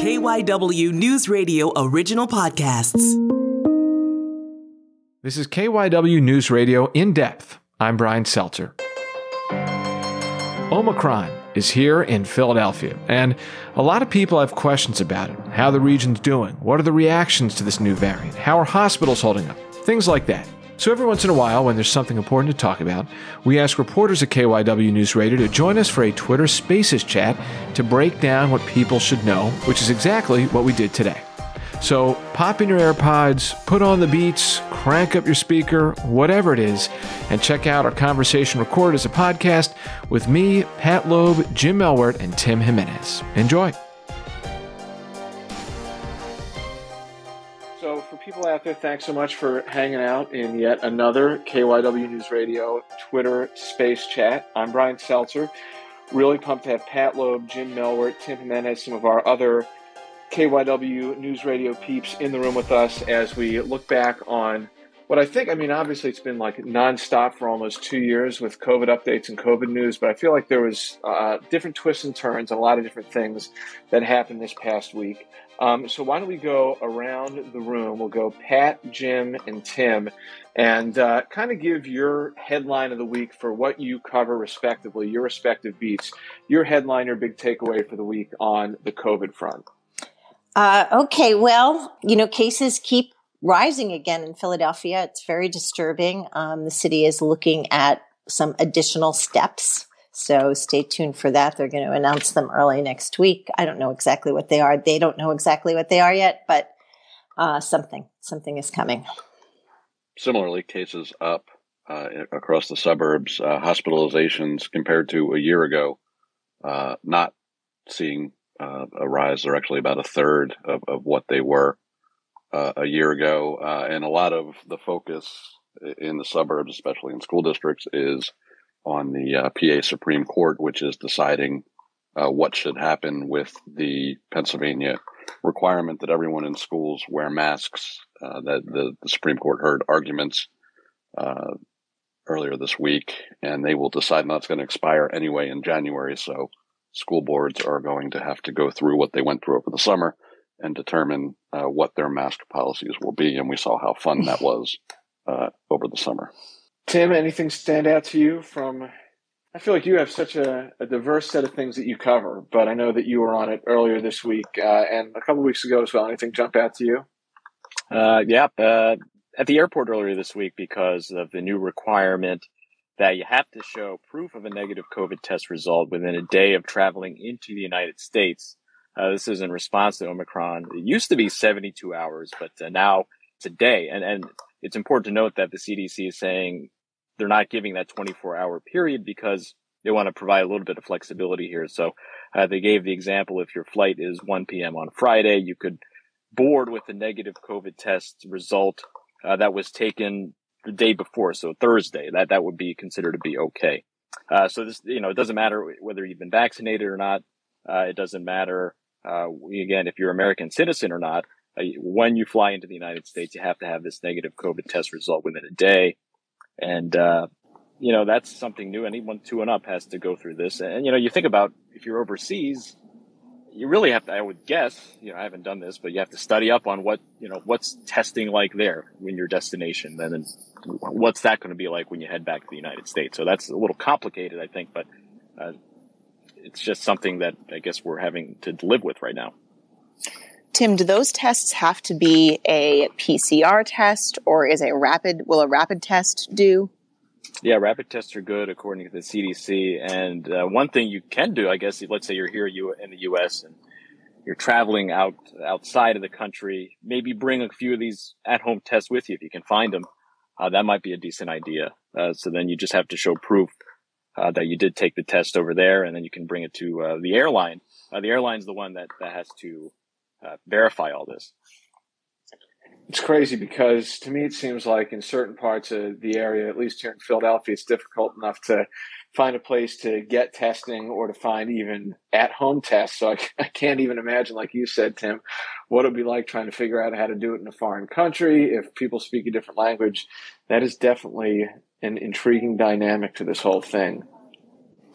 KYW News Radio original podcasts. This is KYW News Radio in depth. I'm Brian Seltzer. Omicron is here in Philadelphia, and a lot of people have questions about it. How the region's doing? What are the reactions to this new variant? How are hospitals holding up? Things like that. So every once in a while, when there's something important to talk about, we ask reporters at KYW News Radio to join us for a Twitter Spaces chat to break down what people should know, which is exactly what we did today. So pop in your AirPods, put on the beats, crank up your speaker, whatever it is, and check out our conversation recorded as a podcast with me, Pat Loeb, Jim Melwert, and Tim Jimenez. Enjoy. People out there, thanks so much for hanging out in yet another KYW News Radio Twitter space chat. I'm Brian Seltzer. Really pumped to have Pat Loeb, Jim Melwert, Tim Jimenez, some of our other KYW News Radio peeps in the room with us as we look back on what I think, I mean, obviously it's been like nonstop for almost two years with COVID updates and COVID news, but I feel like there was uh, different twists and turns and a lot of different things that happened this past week. Um, so why don't we go around the room? We'll go Pat, Jim, and Tim, and uh, kind of give your headline of the week for what you cover respectively, your respective beats, your headline, your big takeaway for the week on the COVID front. Uh, okay, well, you know, cases keep rising again in Philadelphia. It's very disturbing. Um, the city is looking at some additional steps. So stay tuned for that. They're going to announce them early next week. I don't know exactly what they are. They don't know exactly what they are yet, but uh, something, something is coming. Similarly, cases up uh, across the suburbs, uh, hospitalizations compared to a year ago, uh, not seeing uh, a rise. They're actually about a third of, of what they were uh, a year ago. Uh, and a lot of the focus in the suburbs, especially in school districts, is on the uh, PA Supreme Court, which is deciding uh, what should happen with the Pennsylvania requirement that everyone in schools wear masks. Uh, that the, the, Supreme Court heard arguments earlier this week, and they will decide that's going to expire anyway in January. So school boards are going to have to go through what they went through over the summer and determine uh, what their mask policies will be. And we saw how fun that was uh, over the summer. Tim, anything stand out to you from? I feel like you have such a, a diverse set of things that you cover, but I know that you were on it earlier this week uh, and a couple weeks ago as well. Anything jump out to you? Uh, yeah, uh, at the airport earlier this week because of the new requirement that you have to show proof of a negative COVID test result within a day of traveling into the United States. Uh, this is in response to Omicron. It used to be 72 hours, but uh, now it's a day. And, and it's important to note that the CDC is saying they're not giving that 24 hour period because they want to provide a little bit of flexibility here. So uh, they gave the example if your flight is 1 p.m. on Friday, you could board with a negative COVID test result uh, that was taken the day before, so Thursday, that that would be considered to be okay. Uh, so this, you know, it doesn't matter whether you've been vaccinated or not. Uh, it doesn't matter, uh, again, if you're American citizen or not. Uh, when you fly into the United States, you have to have this negative COVID test result within a day, and uh, you know that's something new. Anyone two and up has to go through this. And you know, you think about if you're overseas, you really have to, I would guess, you know, I haven't done this, but you have to study up on what, you know, what's testing like there when your destination. Then what's that going to be like when you head back to the United States? So that's a little complicated, I think, but uh, it's just something that I guess we're having to live with right now. Tim, do those tests have to be a PCR test or is a rapid, will a rapid test do? Yeah, rapid tests are good according to the CDC. And uh, one thing you can do, I guess, let's say you're here in the U.S. and you're traveling out outside of the country, maybe bring a few of these at-home tests with you if you can find them uh, that might be a decent idea. Uh, so then you just have to show proof uh, that you did take the test over there, and then you can bring it to uh, the airline. Uh, the airline's the one that, that has to uh, verify all this. It's crazy because to me it seems like in certain parts of the area, at least here in Philadelphia, it's difficult enough to find a place to get testing or to find even at home tests. So I, I, can't even imagine, like you said, Tim, what it'd be like trying to figure out how to do it in a foreign country. If people speak a different language, that is definitely an intriguing dynamic to this whole thing.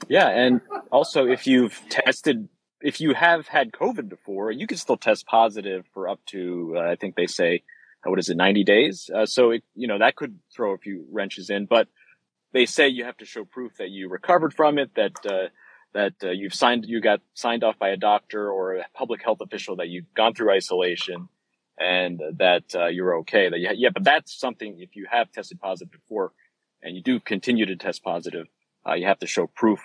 Yeah. And also, if you've tested if you have had COVID before, you can still test positive for up to, uh, I think they say, uh, what is it, 90 days? Uh, so it, you know, that could throw a few wrenches in, but they say you have to show proof that you recovered from it, that, uh, that uh, you've signed, you got signed off by a doctor or a public health official that you've gone through isolation and that uh, you're okay. That you, yeah, but that's something if you have tested positive before and you do continue to test positive, you have to show proof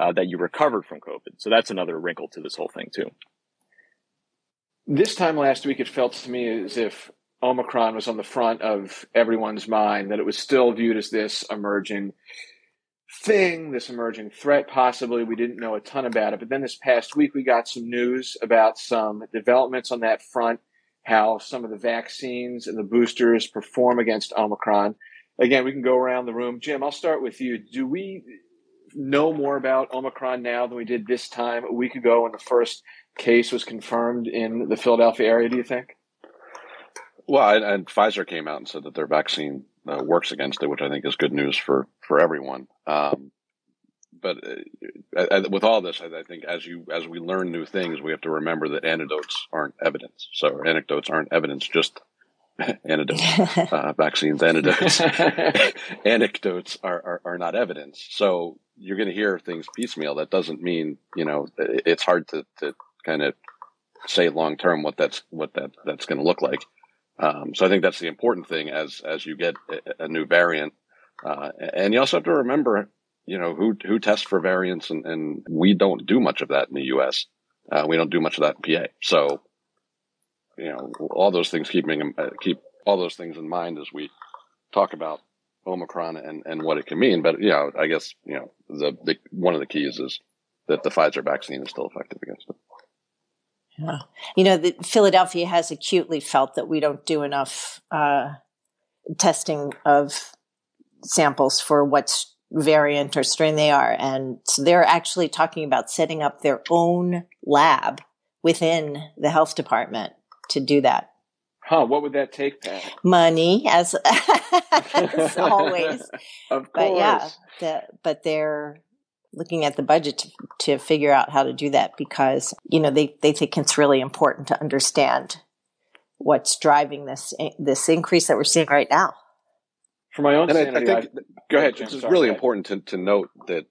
uh, that you recovered from COVID. So that's another wrinkle to this whole thing too. This time last week, it felt to me as if Omicron was on the front of everyone's mind, that it was still viewed as this emerging thing, this emerging threat, possibly. We didn't know a ton about it. But then this past week, we got some news about some developments on that front, how some of the vaccines and the boosters perform against Omicron. Again, we can go around the room. Jim, I'll start with you. Do we know more about Omicron now than we did this time a week ago when the first case was confirmed in the Philadelphia area, do you think? Well, and, and Pfizer came out and said that their vaccine uh, works against it, which I think is good news for, for everyone. Um, but uh, with all this, I, I think as you as we learn new things, we have to remember that anecdotes aren't evidence. So anecdotes aren't evidence, just antidotes, uh, vaccines, antidotes, anecdotes are, are, are, not evidence. So you're going to hear things piecemeal. That doesn't mean, you know, it's hard to, to kind of say long term what that's, what that, that's going to look like. Um, so I think that's the important thing as, as you get a, a new variant. Uh, and you also have to remember, you know, who, who tests for variants and, and we don't do much of that in the U.S. Uh, we don't do much of that in PA. So, you know, all those things keeping, uh, keep all those things in mind as we talk about Omicron and, and what it can mean. But, you know, I guess, you know, the, the, one of the keys is that the Pfizer vaccine is still effective against it. Yeah. You know, the, Philadelphia has acutely felt that we don't do enough uh, testing of samples for what variant or strain they are. And so they're actually talking about setting up their own lab within the health department to do that. Huh, what would that take, Pat? Money, as, as always. of course. But yeah, the, but they're looking at the budget to, to figure out how to do that because, you know, they, they think it's really important to understand what's driving this, this increase that we're seeing right now. For my own and sanity, I, I think, I, go ahead, Jim. It's really important to, to note that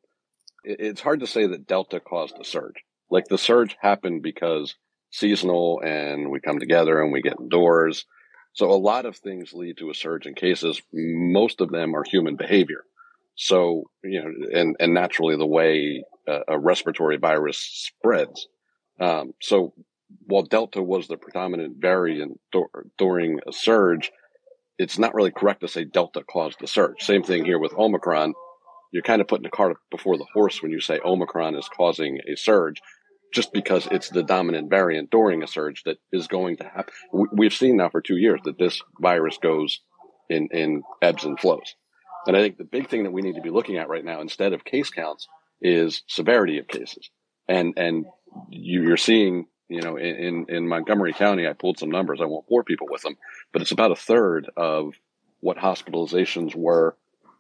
it's hard to say that Delta caused the surge. Like the surge happened because seasonal and we come together and we get indoors. So a lot of things lead to a surge in cases. Most of them are human behavior. So, you know, and, and naturally the way a, a respiratory virus spreads. Um, so while Delta was the predominant variant dur- during a surge, it's not really correct to say Delta caused the surge. Same thing here with Omicron. You're kind of putting the cart before the horse when you say Omicron is causing a surge just because it's the dominant variant during a surge that is going to happen. We've seen now for two years that this virus goes in, in ebbs and flows. And I think the big thing that we need to be looking at right now, instead of case counts, is severity of cases. And, and you're seeing, you know, in, in Montgomery County, I pulled some numbers. I won't bore people with them, but it's about a third of what hospitalizations were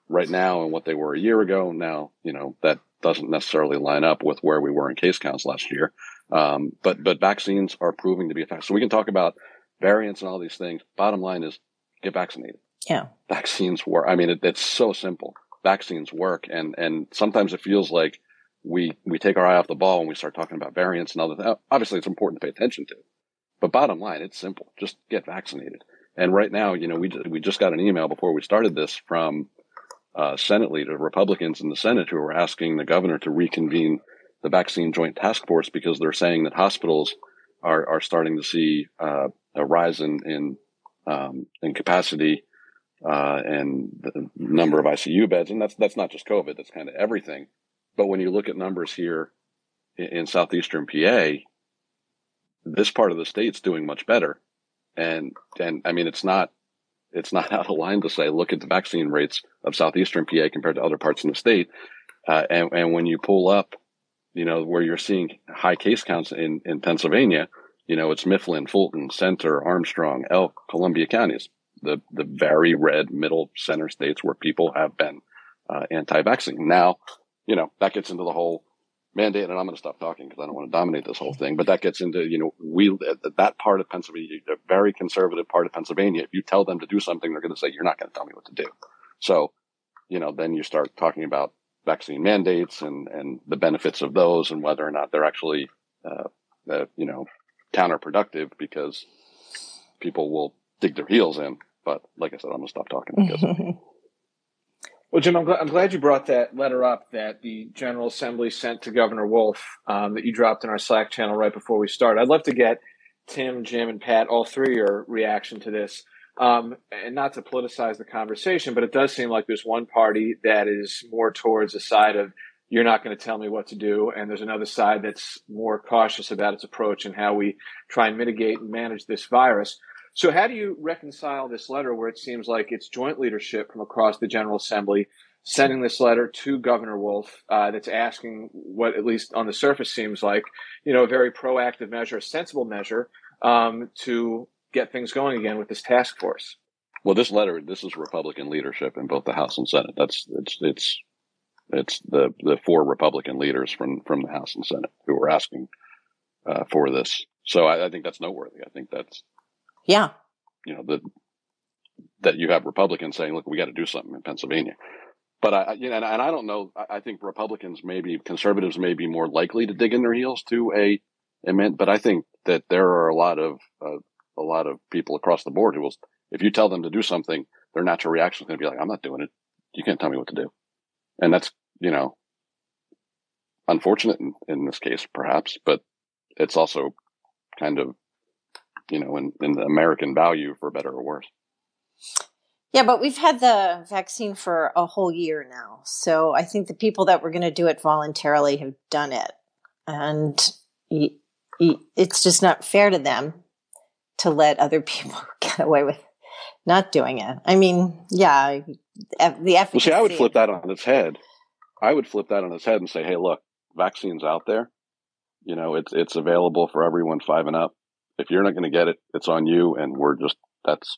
right now and what they were a year ago. Now, you know, that doesn't necessarily line up with where we were in case counts last year. Um, but, but vaccines are proving to be effective. So we can talk about variants and all these things. Bottom line is get vaccinated. Yeah. Vaccines work. I mean, it, it's so simple. Vaccines work. And, and sometimes it feels like we, we take our eye off the ball when we start talking about variants and other things. Obviously, it's important to pay attention to. But bottom line, it's simple. Just get vaccinated. And right now, you know, we, we just got an email before we started this from uh, Senate leader, Republicans in the Senate, who are asking the governor to reconvene the vaccine joint task force because they're saying that hospitals are, are starting to see uh, a rise in in, um, in capacity uh, and the number of ICU beds, and that's that's not just COVID, that's kind of everything. But when you look at numbers here in, in southeastern PA, this part of the state's doing much better, and and I mean it's not it's not out of line to say, look at the vaccine rates of southeastern PA compared to other parts in the state. Uh, and, and when you pull up, you know, where you're seeing high case counts in, in Pennsylvania, you know, it's Mifflin, Fulton, Centre, Armstrong, Elk, Columbia counties, the, the very red middle center states where people have been uh, anti-vaccine. Now, you know, that gets into the whole mandate, and I'm going to stop talking because I don't want to dominate this whole thing. But that gets into you know we that part of Pennsylvania, a very conservative part of Pennsylvania. If you tell them to do something, they're going to say you're not going to tell me what to do. So, you know, then you start talking about vaccine mandates and and the benefits of those, and whether or not they're actually uh, uh, you know counterproductive because people will dig their heels in. But like I said, I'm going to stop talking because. Well, Jim, I'm, gl- I'm, glad you brought that letter up that the General Assembly sent to Governor Wolf um, that you dropped in our Slack channel right before we start. I'd love to get Tim, Jim, and Pat, all three, your reaction to this. Um, and not to politicize the conversation, but it does seem like there's one party that is more towards the side of you're not going to tell me what to do, and there's another side that's more cautious about its approach and how we try and mitigate and manage this virus. So, how do you reconcile this letter where it seems like it's joint leadership from across the General Assembly sending this letter to Governor Wolf uh, that's asking what, at least on the surface, seems like you know a very proactive measure, a sensible measure um, to get things going again with this task force? Well, this letter, this is Republican leadership in both the House and Senate. That's it's it's it's the the four Republican leaders from from the House and Senate who are asking uh, for this. So I, I think that's noteworthy. I think that's yeah. You know, that that you have Republicans saying, look, we got to do something in Pennsylvania. But I, you know, and, and I don't know. I think Republicans, maybe conservatives, may be more likely to dig in their heels to a amendment. But I think that there are a lot of uh, a lot of people across the board who will, if you tell them to do something, their natural reaction is going to be like, "I'm not doing it. You can't tell me what to do," and that's you know unfortunate in, in this case, perhaps, but it's also kind of you know, in, in the American value for better or worse. Yeah, but we've had the vaccine for a whole year now. So I think the people that were going to do it voluntarily have done it. And it's just not fair to them to let other people get away with not doing it. I mean, yeah, the efficacy. Well, see, I would flip that on its head. I would flip that on its head and say, hey, look, vaccines out there. You know, it's it's available for everyone five and up if you're not going to get it, it's on you, and we're just that's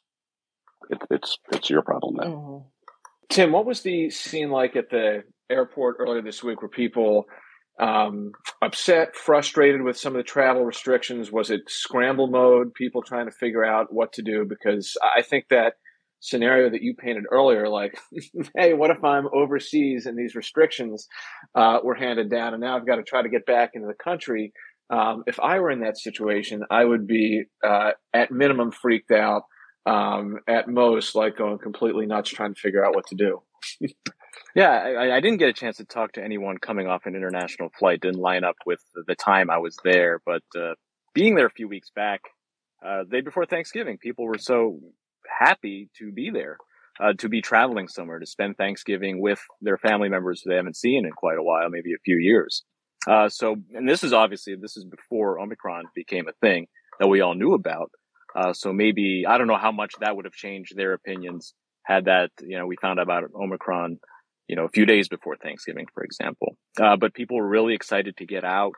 it, it's it's your problem now. Mm-hmm. Tim, what was the scene like at the airport earlier this week? Were people um, upset, frustrated with some of the travel restrictions? Was it scramble mode? People trying to figure out what to do? Because I think that scenario that you painted earlier, like, hey, what if I'm overseas and these restrictions uh, were handed down, and now I've got to try to get back into the country? Um, if I were in that situation, I would be uh, at minimum freaked out, um, at most like going completely nuts trying to figure out what to do. yeah, I, I, didn't get a chance to talk to anyone coming off an international flight. Didn't line up with the time I was there, but uh, being there a few weeks back, uh, day before Thanksgiving, people were so happy to be there. Uh, to be traveling somewhere to spend Thanksgiving with their family members who they haven't seen in quite a while, maybe a few years. Uh, so, and this is obviously, this is before Omicron became a thing that we all knew about. Uh, so maybe, I don't know how much that would have changed their opinions had that, you know, we found out about Omicron, you know, a few days before Thanksgiving, for example. Uh, but people were really excited to get out.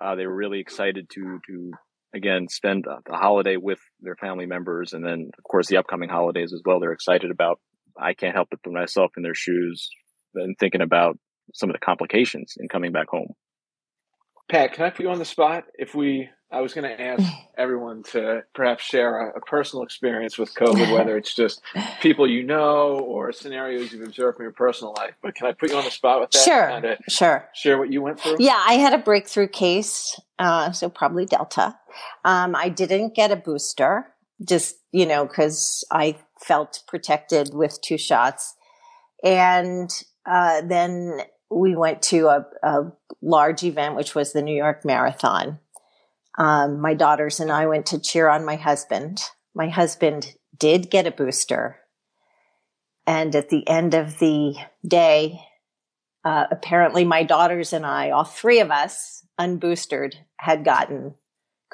Uh, they were really excited to, to, again, spend the holiday with their family members. And then, of course, the upcoming holidays as well. They're excited about, I can't help but put myself in their shoes and thinking about some of the complications in coming back home. Pat, can I put you on the spot? If we, I was going to ask everyone to perhaps share a, a, personal experience with COVID, whether it's just people you know or scenarios you've observed from your personal life. But can I put you on the spot with that? Sure, sure. Share what you went through. Yeah, I had a breakthrough case, uh, so probably Delta. Um, I didn't get a booster, just you know, because I felt protected with two shots, and uh, then we went to a, a, large event, which was the New York Marathon. Um, my daughters and I went to cheer on my husband. My husband did get a booster. And at the end of the day, uh, apparently my daughters and I, all three of us, unboostered, had gotten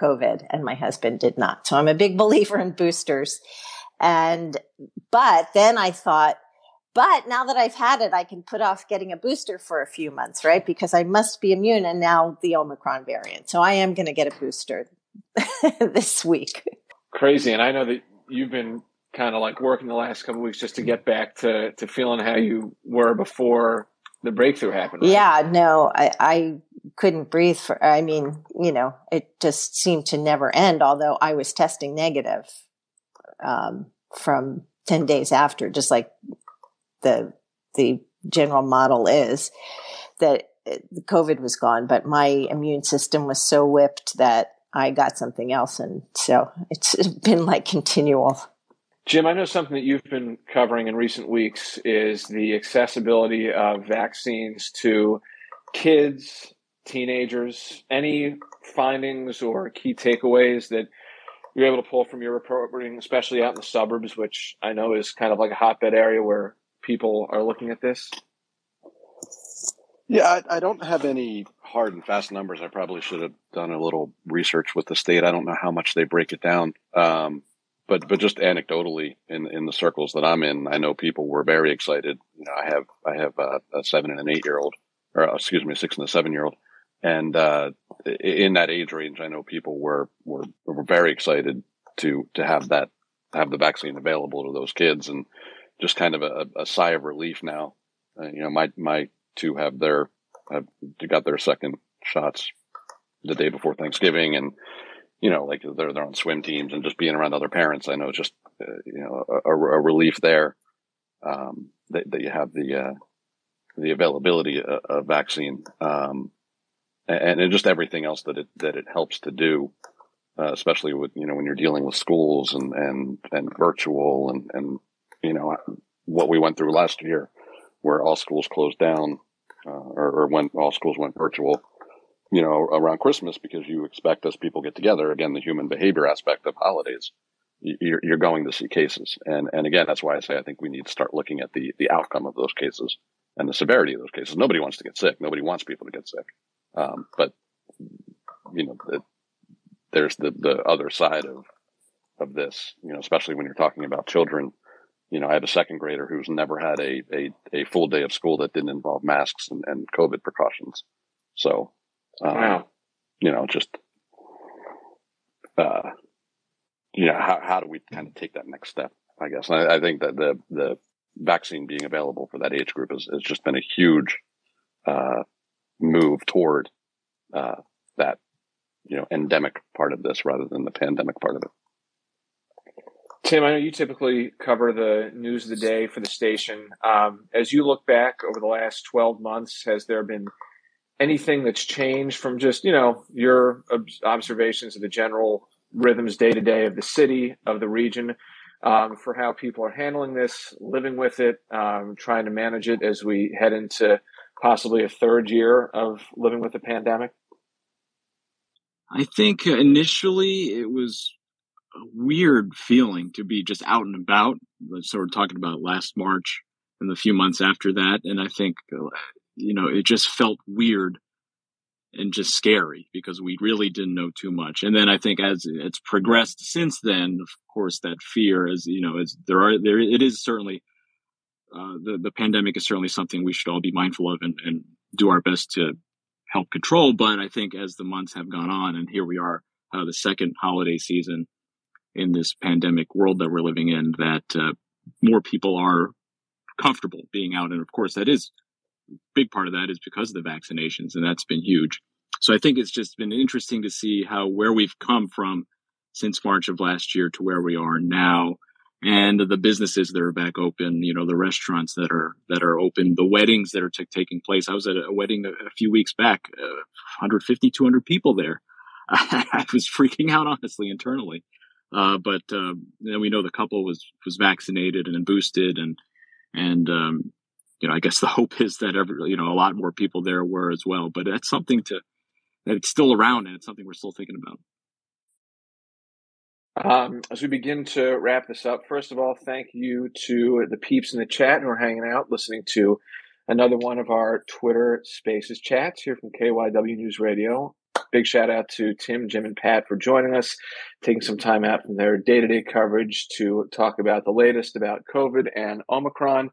COVID and my husband did not. So I'm a big believer in boosters. And, but then I thought, but now that I've had it, I can put off getting a booster for a few months, right? Because I must be immune and now the Omicron variant. So I am going to get a booster this week. Crazy. And I know that you've been kind of like working the last couple weeks just to get back to, to feeling how you were before the breakthrough happened. Right? Yeah, no, I, I couldn't breathe for, I mean, you know, it just seemed to never end, although I was testing negative um, from 10 days after, just like the, the general model is that COVID was gone, but my immune system was so whipped that I got something else. And so it's been like continual. Jim, I know something that you've been covering in recent weeks is the accessibility of vaccines to kids, teenagers. Any findings or key takeaways that you're able to pull from your reporting, especially out in the suburbs, which I know is kind of like a hotbed area where people are looking at this? Yeah, I, I, don't have any hard and fast numbers. I probably should have done a little research with the state. I don't know how much they break it down, um, but but just anecdotally in in the circles that I'm in, I know people were very excited. You know, I have I have a, a seven and an eight year old, or excuse me, a six and a seven year old, and uh, in that age range, I know people were were were very excited to to have that have the vaccine available to those kids, and just kind of a, a sigh of relief now. Uh, you know, my my to have their have got their second shots the day before Thanksgiving, and you know, like they're they're on swim teams and just being around other parents. I know it's just uh, you know a, a, relief there um, that, that you have the uh, the availability of, of vaccine um, and, and just everything else that it that it helps to do. Uh, especially with you know when you're dealing with schools and and and virtual and and you know what we went through last year where all schools closed down, uh, or, or, when all schools went virtual, you know, around Christmas because you expect as people get together, again, the human behavior aspect of holidays, you're, you're going to see cases. And, and again, that's why I say I think we need to start looking at the, the outcome of those cases and the severity of those cases. Nobody wants to get sick. Nobody wants people to get sick. Um, but, you know, the, there's the, the other side of, of this, you know, especially when you're talking about children you know, I have a second grader who's never had a, a, a full day of school that didn't involve masks and, and COVID precautions. So, um, wow. you know, just, uh, you know, how, how do we kind of take that next step? I guess. I, I, think that the, the vaccine being available for that age group has, has just been a huge, uh, move toward, uh, that, you know, endemic part of this rather than the pandemic part of it. Tim, I know you typically cover the news of the day for the station. Um, as you look back over the last 12 months, has there been anything that's changed from just, you know, your observations of the general rhythms day to day of the city, of the region, um, for how people are handling this, living with it, um, trying to manage it as we head into possibly a third year of living with the pandemic? I think initially it was weird feeling to be just out and about. So we're talking about last March and the few months after that. And I think, uh, you know, it just felt weird and just scary because we really didn't know too much. And then I think as it's progressed since then, of course, that fear is, you know, is there are, there, it is certainly, uh, the, the pandemic is certainly something we should all be mindful of and, and do our best to help control. But I think as the months have gone on and here we are, uh, the second holiday season, in this pandemic world that we're living in that uh, more people are comfortable being out. And of course, that is a big part of that is because of the vaccinations, and that's been huge. So I think it's just been interesting to see how where we've come from since March of last year to where we are now. And the businesses that are back open, you know, the restaurants that are that are open, the weddings that are t- taking place. I was at a wedding a, a few weeks back, uh, 150, 200 people there. I was freaking out, honestly, internally. Uh, but uh, then we know the couple was was vaccinated and boosted, and and um, you know I guess the hope is that every you know a lot more people there were as well. But that's something to that it's still around, and it's something we're still thinking about. Um, as we begin to wrap this up, first of all, thank you to the peeps in the chat who are hanging out, listening to another one of our Twitter Spaces chats here from KYW News Radio. Big shout out to Tim, Jim, and Pat for joining us, taking some time out from their day to day coverage to talk about the latest about COVID and Omicron.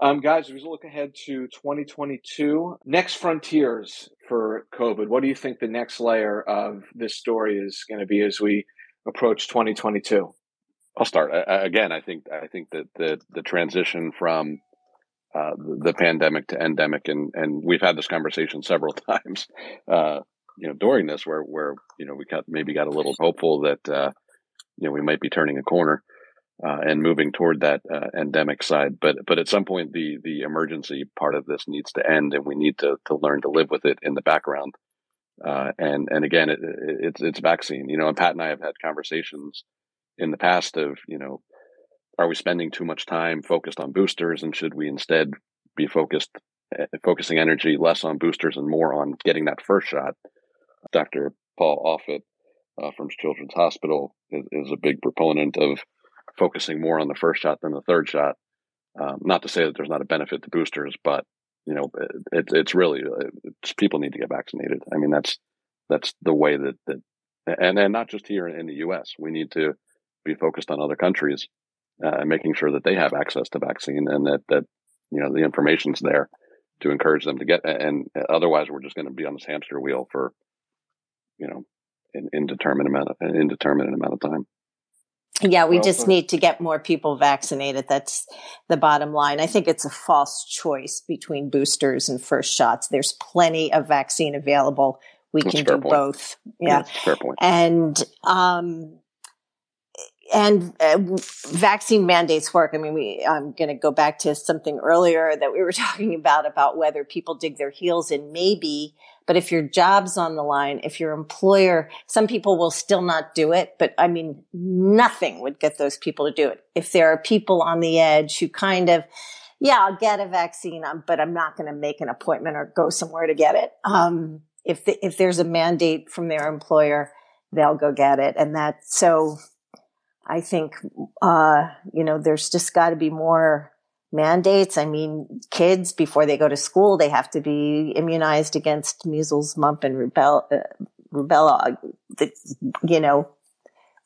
Um, guys, we look ahead to 2022, next frontiers for COVID, what do you think the next layer of this story is going to be as we approach 2022? I'll start again. I think I think that the the transition from uh, the, pandemic to endemic, and and we've had this conversation several times, uh, you know, during this where where you know we got maybe got a little hopeful that uh, you know we might be turning a corner. Uh, and moving toward that uh, endemic side, but but at some point the the emergency part of this needs to end, and we need to to learn to live with it in the background. Uh, and and again, it, it, it's it's vaccine. You know, and Pat and I have had conversations in the past of you know are we spending too much time focused on boosters and should we instead be focused uh, focusing energy less on boosters and more on getting that first shot dr paul offit uh, from children's hospital is, is, a big proponent of focusing more on the first shot than the third shot um, not to say that there's not a benefit to boosters but you know it, it's really uh, it's, people need to get vaccinated i mean that's that's the way that that and and not just here in the us we need to be focused on other countries uh, making sure that they have access to vaccine and that that you know the information's there to encourage them to get. And otherwise, we're just going to be on this hamster wheel for you know an indeterminate amount of, an indeterminate amount of time. Yeah, we well, just need to get more people vaccinated. That's the bottom line. I think it's a false choice between boosters and first shots. There's plenty of vaccine available. We can do point. both. Yeah. fair point. And um, and uh, vaccine mandates work. I mean, we, I'm going to go back to something earlier that we were talking about, about whether people dig their heels in, maybe, but if your job's on the line, if your employer, some people will still not do it, but I mean, nothing would get those people to do it. If there are people on the edge who kind of, yeah, I'll get a vaccine, um, but I'm not going to make an appointment or go somewhere to get it. Um, if the, if there's a mandate from their employer, they'll go get it. And that, so I think, uh, you know, there's just got to be more mandates. I mean, kids before they go to school, they have to be immunized against measles, mumps, and rubella. Uh, rubella. The, you know,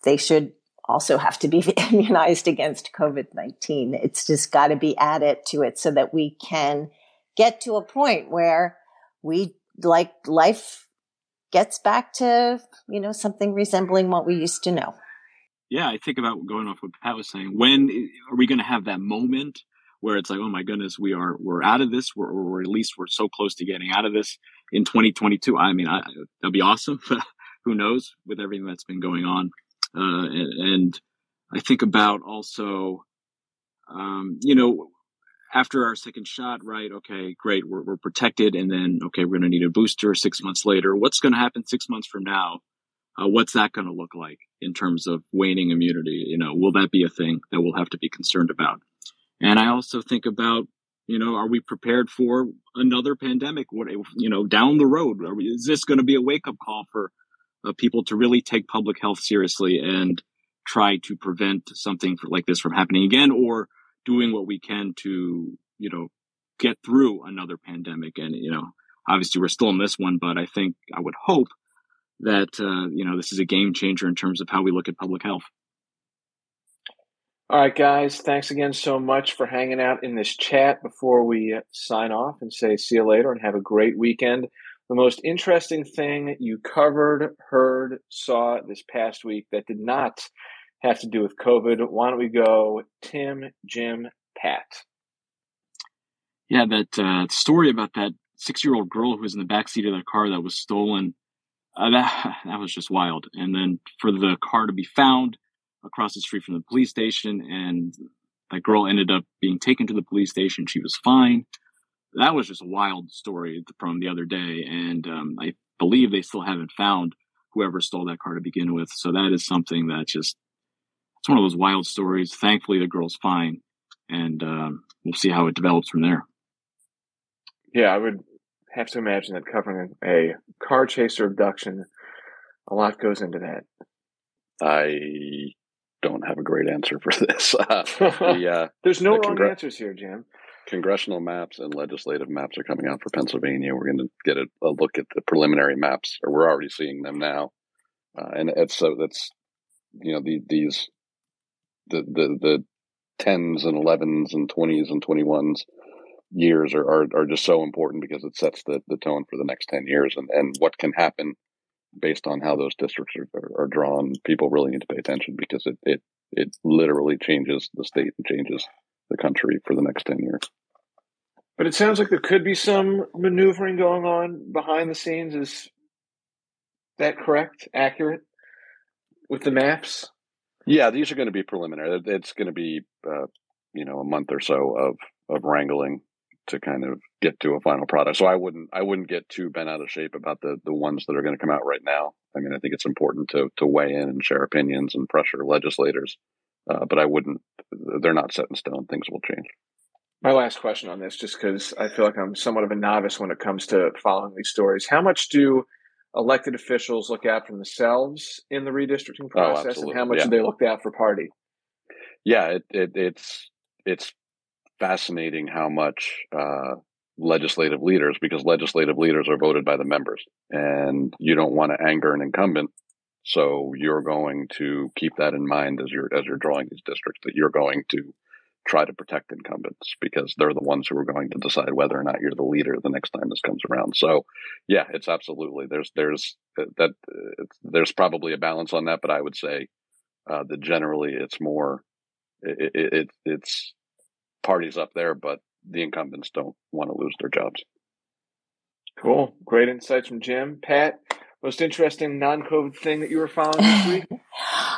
they should also have to be immunized against COVID 19. It's just got to be added to it so that we can get to a point where we like life gets back to, you know, something resembling what we used to know yeah, I think about going off what Pat was saying. When are we going to have that moment where it's like, oh my goodness, we are we're out of this, we're, or at least we're so close to getting out of this in 2022. I mean, I, that'd be awesome. Who knows with everything that's been going on, uh, and, and, I think about also, um, you know, after our second shot, right? Okay, great, we're, we're protected, and then okay, we're going to need a booster six months later. What's going to happen six months from now? Uh, what's that going to look like in terms of waning immunity? You know, will that be a thing that we'll have to be concerned about? And I also think about, you know, are we prepared for another pandemic? What, you know, down the road, we, is this going to be a wake up call for uh, people to really take public health seriously and try to prevent something for, like this from happening again, or doing what we can to, you know, get through another pandemic? And you know, obviously we're still in this one, but I think I would hope that uh, you know this is a game changer in terms of how we look at public health. All right, guys. Thanks again so much for hanging out in this chat before we sign off and say see you later and have a great weekend. The most interesting thing you covered, heard, saw this past week that did not have to do with COVID. Why don't we go, Tim, Jim, Pat? Yeah, that uh, story about that six-year-old girl who was in the back seat of the car that was stolen uh, that that was just wild. And then for the car to be found across the street from the police station, and that girl ended up being taken to the police station. She was fine. That was just a wild story from the other day, and um, I believe they still haven't found whoever stole that car to begin with. So that is something that just it's one of those wild stories. Thankfully, the girl's fine, and um, we'll see how it develops from there. Yeah, I would have to imagine that covering a car chase or abduction, a lot goes into that. I don't have a great answer for this. Uh, the, uh, There's no the wrong congr- answers here, Jim. Congressional maps and legislative maps are coming out for Pennsylvania. We're going to get a, a, look at the preliminary maps, or we're already seeing them now. Uh, and it's so that's you know the, these the the the tens and elevens and twenties and twenty ones years are, are, are just so important because it sets the, the tone for the next 10 years and, and what can happen based on how those districts are, are, drawn. People really need to pay attention because it, it, it literally changes the state and changes the country for the next 10 years. But it sounds like there could be some maneuvering going on behind the scenes. Is that correct? Accurate with the maps? Yeah, these are going to be preliminary. It's going to be, uh, you know, a month or so of of wrangling to kind of get to a final product. So I wouldn't I wouldn't get too bent out of shape about the the ones that are going to come out right now. I mean, I think it's important to to weigh in and share opinions and pressure legislators, uh, but I wouldn't. They're not set in stone. Things will change. My last question on this, just because I feel like I'm somewhat of a novice when it comes to following these stories. How much do elected officials look out for themselves in the redistricting oh, process, oh, and how much yeah. do they look out for party? Yeah, it, it, it's it's fascinating how much uh, legislative leaders, because legislative leaders are voted by the members, and you don't want to anger an incumbent, so you're going to keep that in mind as you're as you're drawing these districts that you're going to try to protect incumbents because they're the ones who are going to decide whether or not you're the leader the next time this comes around. So, yeah, it's absolutely there's there's uh, that there's probably a balance on that, but I would say uh, that generally it's more it, it it's parties up there, but the incumbents don't want to lose their jobs. Cool, great insights from Jim, Pat. Most interesting non-COVID thing that you were following this week?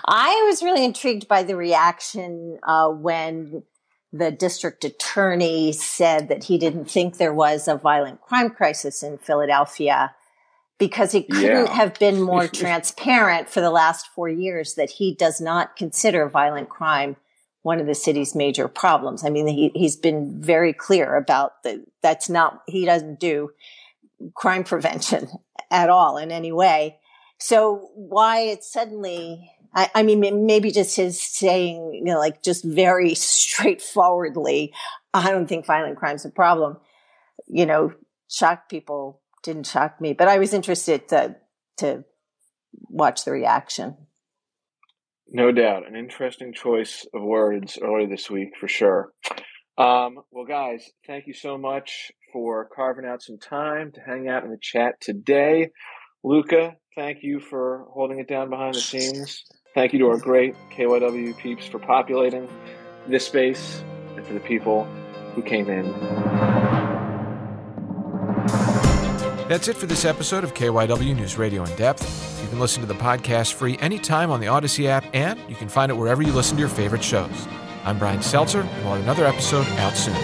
I was really intrigued by the reaction uh, when the district attorney said that he didn't think there was a violent crime crisis in Philadelphia because he couldn't yeah. have been more transparent for the last four years that he does not consider violent crime one of the city's major problems. I mean, he, he's been very clear about that. That's not, he doesn't do crime prevention at all in any way. So why it's suddenly I, I, mean, maybe just his saying, you know, like just very straightforwardly, I don't think violent crime's a problem, you know, shocked people, didn't shock me, but I was interested to, to watch the reaction. No doubt. An interesting choice of words earlier this week for sure. Um, well, guys, thank you so much for carving out some time to hang out in the chat today. Luca, thank you for holding it down behind the scenes. Thank you to our great KYW peeps for populating this space and for the people who came in. That's it for this episode of KYW News Radio in Depth. You can listen to the podcast free anytime on the Audacy app, and you can find it wherever you listen to your favorite shows. I'm Brian Seltzer, and we'll have another episode out soon.